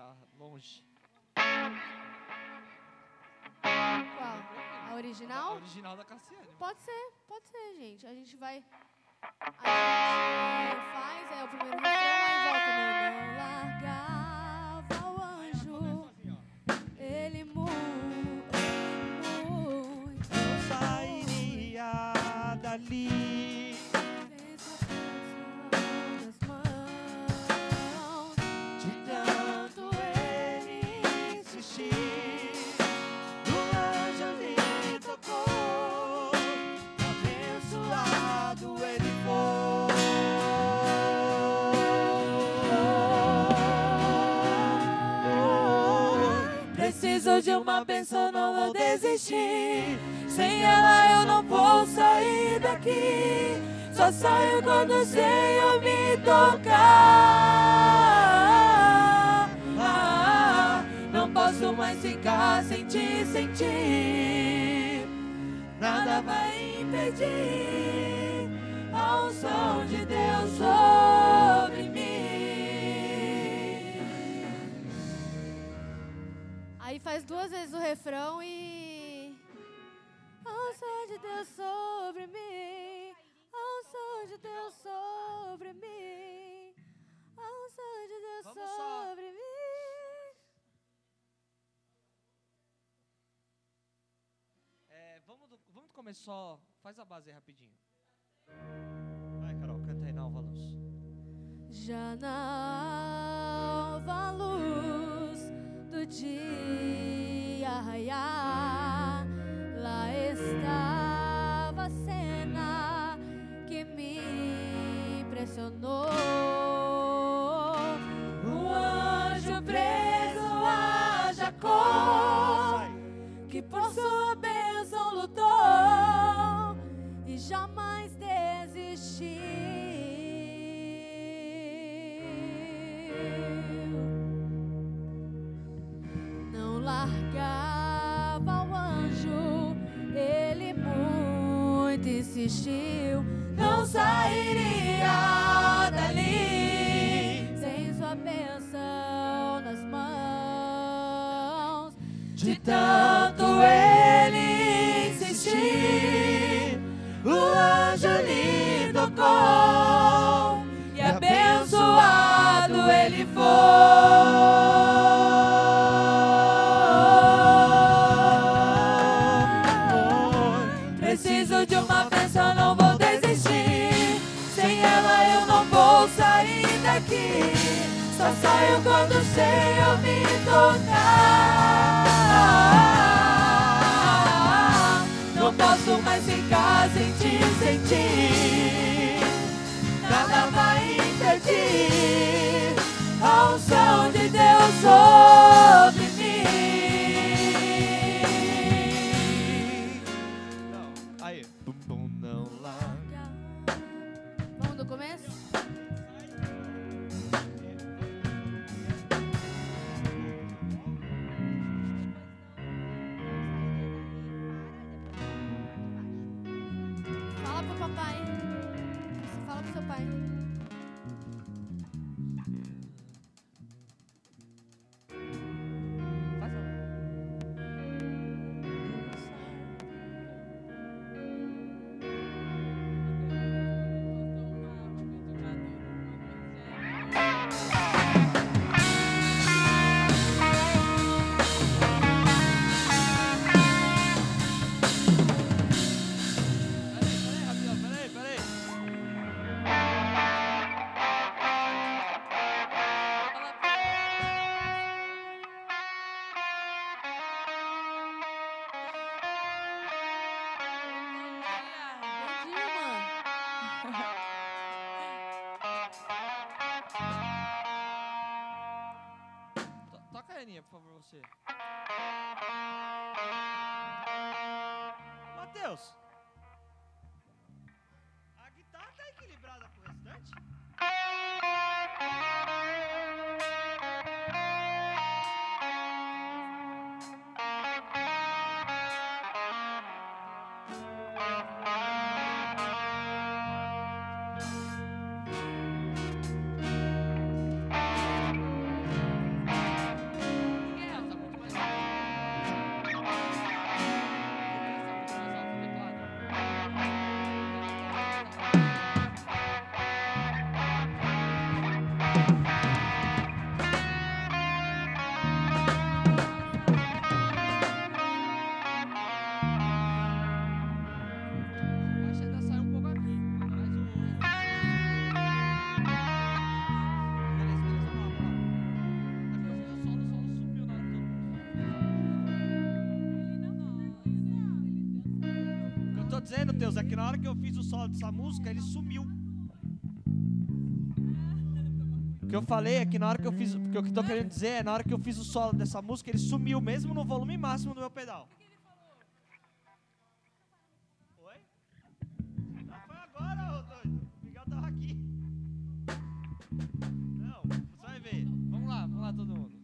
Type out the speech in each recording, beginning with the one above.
já, longe. Qual? A A original? original da Cassiane. Pode ser, pode ser, gente. A gente vai. A gente faz é, o primeiro refrão, De uma benção, não vou desistir. Sem ela eu não vou sair daqui. Só saio quando o Senhor me tocar. Ah, não posso mais ficar sem ti, sem ti. Nada vai impedir a unção de Deus sobre faz duas vezes o refrão e. A unção de Deus sobre mim. A unção de Deus sobre mim. A unção de Deus sobre mim. É, vamos, do, vamos começar só. Faz a base aí rapidinho. Vai, Carol, canta aí na Alva Luz. Já na alva luz do dia De tanto ele insistir, o anjo lhe tocou e abençoado ele foi. Preciso de uma em casa em ti, sem ti. Nada vai impedir a unção de Deus sobre mim. Não, aí. Bum, bum, não larga. Vamos do começo? Você. Matheus! Deus, é que na hora que eu fiz o solo dessa música, ele sumiu. O que eu falei é que na hora que eu fiz. Porque o que eu querendo dizer é na hora que eu fiz o solo dessa música, ele sumiu mesmo no volume máximo do meu pedal. Oi? Foi agora, ô doido. O Miguel tava aqui. Não, você vai ver. Vamos lá, vamos lá todo mundo.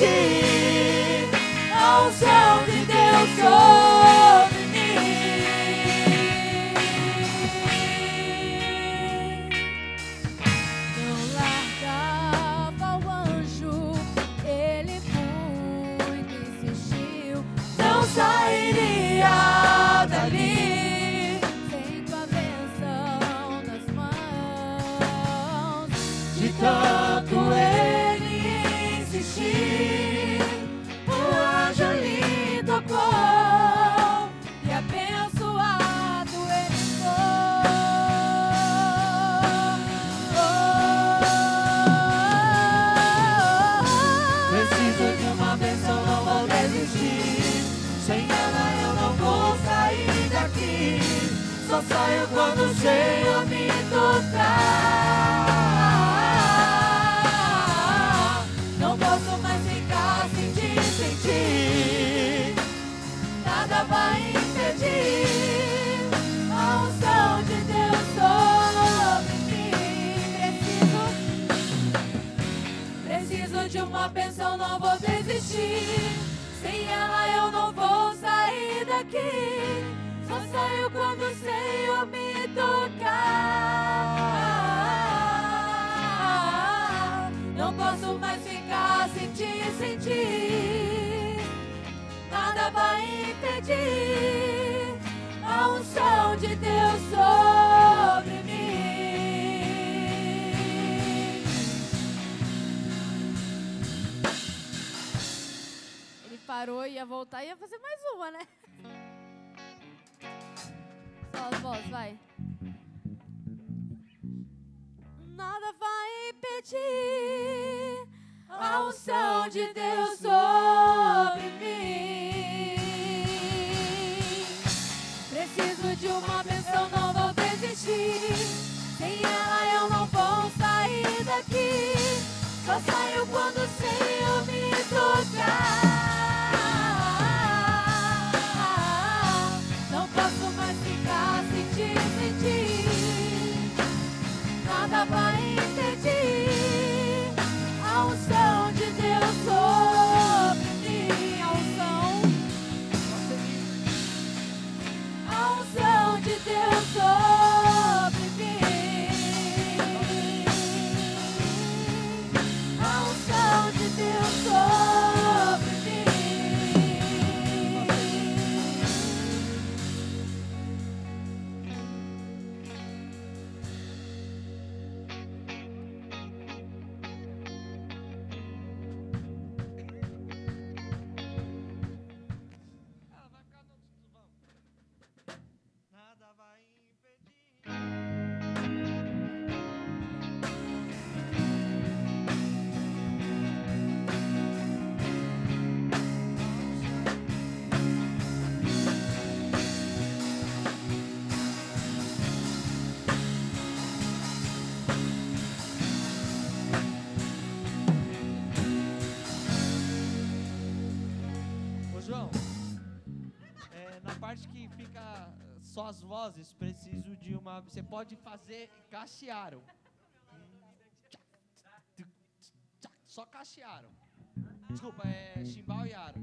ti, céu unção de Deus sobre daqui. Só saio quando o Senhor me tocar. Não posso mais ficar sem te sentir. Nada vai impedir a unção de Deus sobre mim. Parou, ia voltar e ia fazer mais uma, né? Vai. Nada vai impedir a unção de Deus sobre mim. Preciso de uma bênção, não vou desistir. Sem ela eu não vou sair daqui. Só saio quando o Senhor me tocar. Preciso de uma. Você pode fazer cachearam. Só cachearam. Desculpa, é chimbal e aro.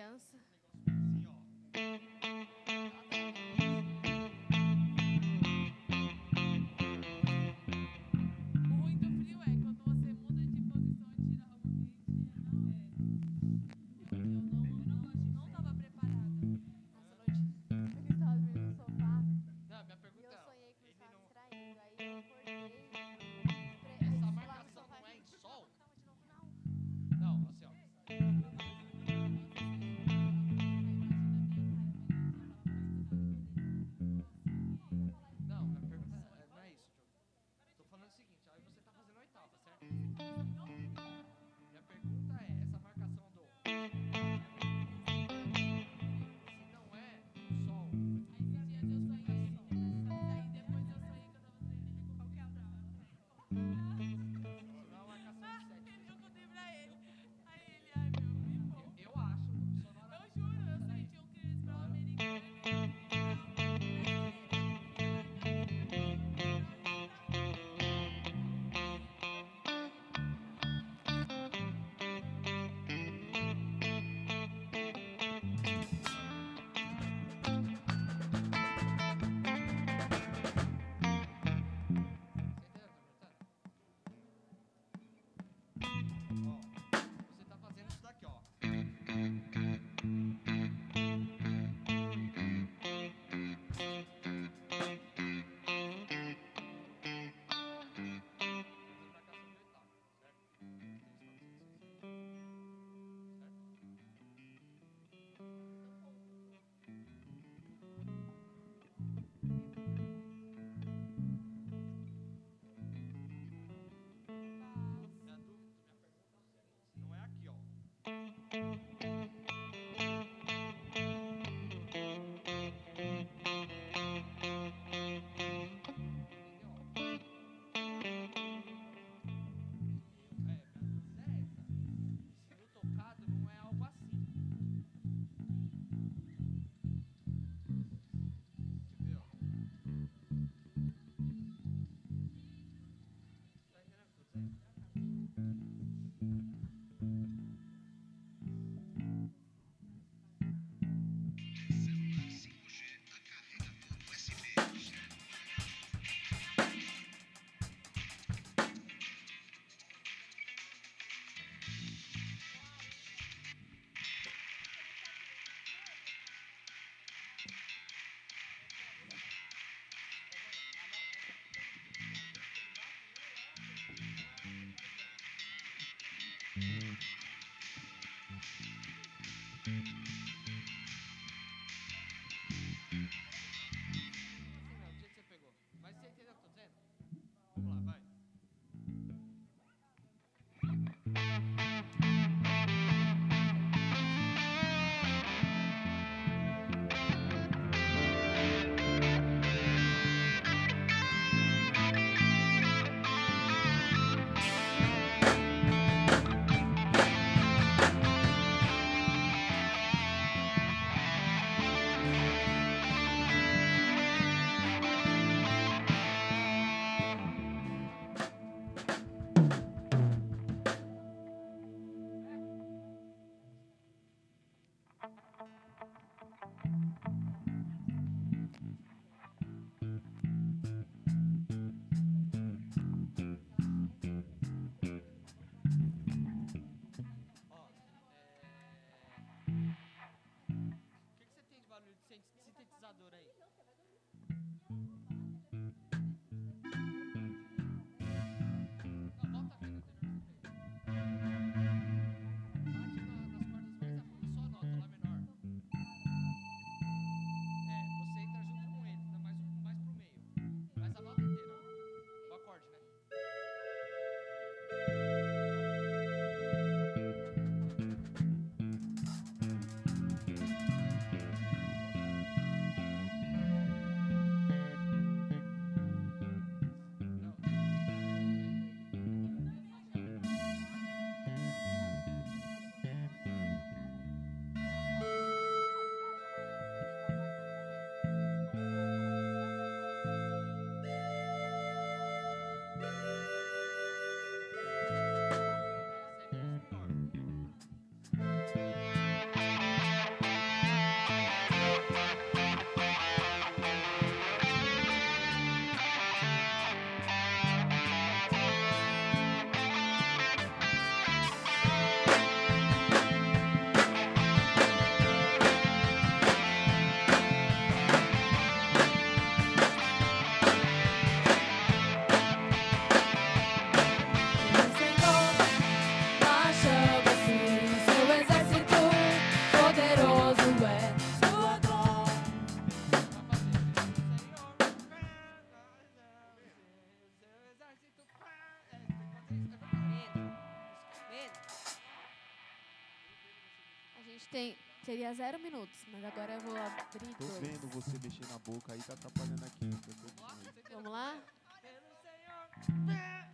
Sem Oh. Tem. Seria zero minutos, mas agora eu vou abrir Tô dois. vendo você mexer na boca aí, tá atrapalhando aqui. Vamos lá?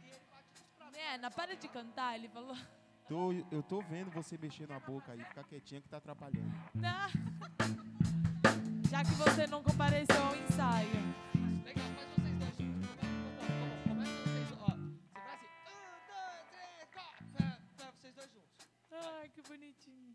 E. Nena, para de cantar, ele falou. Tô, eu tô vendo você mexer na boca aí, fica quietinha que tá atrapalhando. Não. Já que você não compareceu ao ensaio. Legal, faz vocês dois juntos. Vamos, vamos, vamos. Começa vocês, ó. Você vai assim. Um, dois, três, quatro. Vocês dois juntos. Ai, que bonitinho.